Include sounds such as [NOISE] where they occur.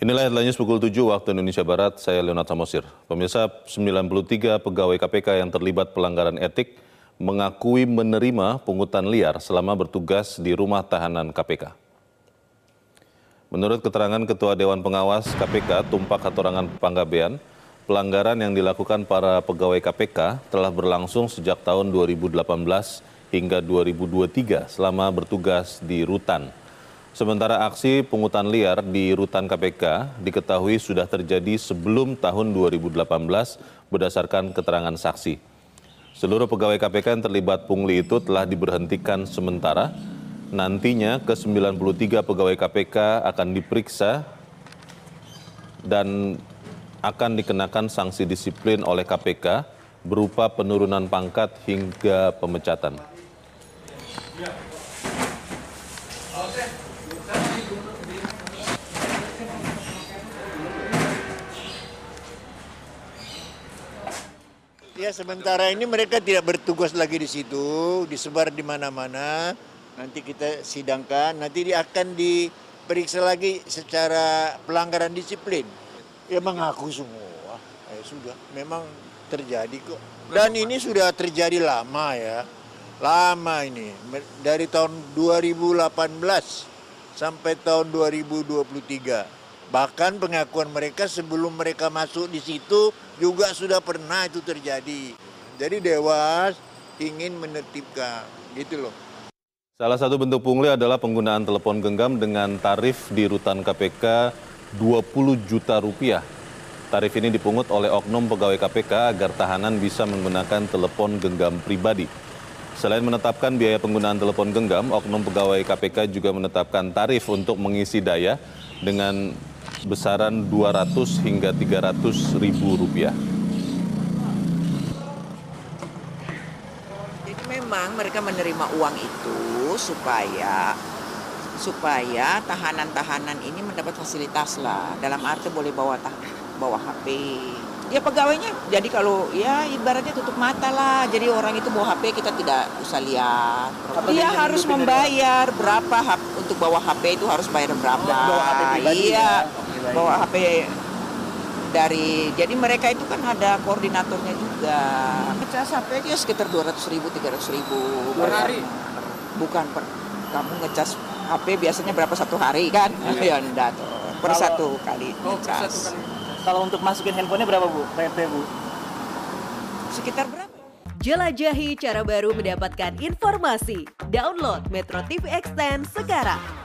Inilah headline news pukul 7 waktu Indonesia Barat, saya Leonard Samosir. Pemirsa, 93 pegawai KPK yang terlibat pelanggaran etik mengakui menerima pungutan liar selama bertugas di rumah tahanan KPK. Menurut keterangan Ketua Dewan Pengawas KPK, Tumpak Hatorangan Panggabean, pelanggaran yang dilakukan para pegawai KPK telah berlangsung sejak tahun 2018 hingga 2023 selama bertugas di Rutan. Sementara aksi pungutan liar di rutan KPK diketahui sudah terjadi sebelum tahun 2018 berdasarkan keterangan saksi. Seluruh pegawai KPK yang terlibat pungli itu telah diberhentikan sementara. Nantinya ke-93 pegawai KPK akan diperiksa dan akan dikenakan sanksi disiplin oleh KPK berupa penurunan pangkat hingga pemecatan. Ya sementara ini mereka tidak bertugas lagi di situ, disebar di mana-mana. Nanti kita sidangkan, nanti dia akan diperiksa lagi secara pelanggaran disiplin. Ya mengaku semua, ya sudah, memang terjadi kok. Dan ini sudah terjadi lama ya, lama ini. Dari tahun 2018 sampai tahun 2023 Bahkan pengakuan mereka sebelum mereka masuk di situ juga sudah pernah itu terjadi. Jadi Dewas ingin menertibkan, gitu loh. Salah satu bentuk pungli adalah penggunaan telepon genggam dengan tarif di rutan KPK 20 juta rupiah. Tarif ini dipungut oleh oknum pegawai KPK agar tahanan bisa menggunakan telepon genggam pribadi. Selain menetapkan biaya penggunaan telepon genggam, oknum pegawai KPK juga menetapkan tarif untuk mengisi daya dengan besaran 200 hingga 300 ribu rupiah. Jadi memang mereka menerima uang itu supaya supaya tahanan-tahanan ini mendapat fasilitas lah. Dalam arti boleh bawa bawa HP. Ya pegawainya, jadi kalau ya ibaratnya tutup mata lah. Jadi orang itu bawa HP kita tidak usah lihat. Dia harus membayar berapa untuk bawa HP itu harus bayar berapa. Bawa HP pribadi iya, ya, bawa HP dari jadi mereka itu kan ada koordinatornya juga. Ngecas HP dia sekitar 200 ribu, 300 ribu per hari. Bukan per kamu ngecas HP biasanya berapa satu hari kan? [LAUGHS] ya enggak tuh. Per satu kali Oh, per ngecas. satu kali. Kalau untuk masukin handphonenya berapa bu? PP bu? Sekitar berapa? Jelajahi cara baru mendapatkan informasi. Download Metro TV Extend sekarang.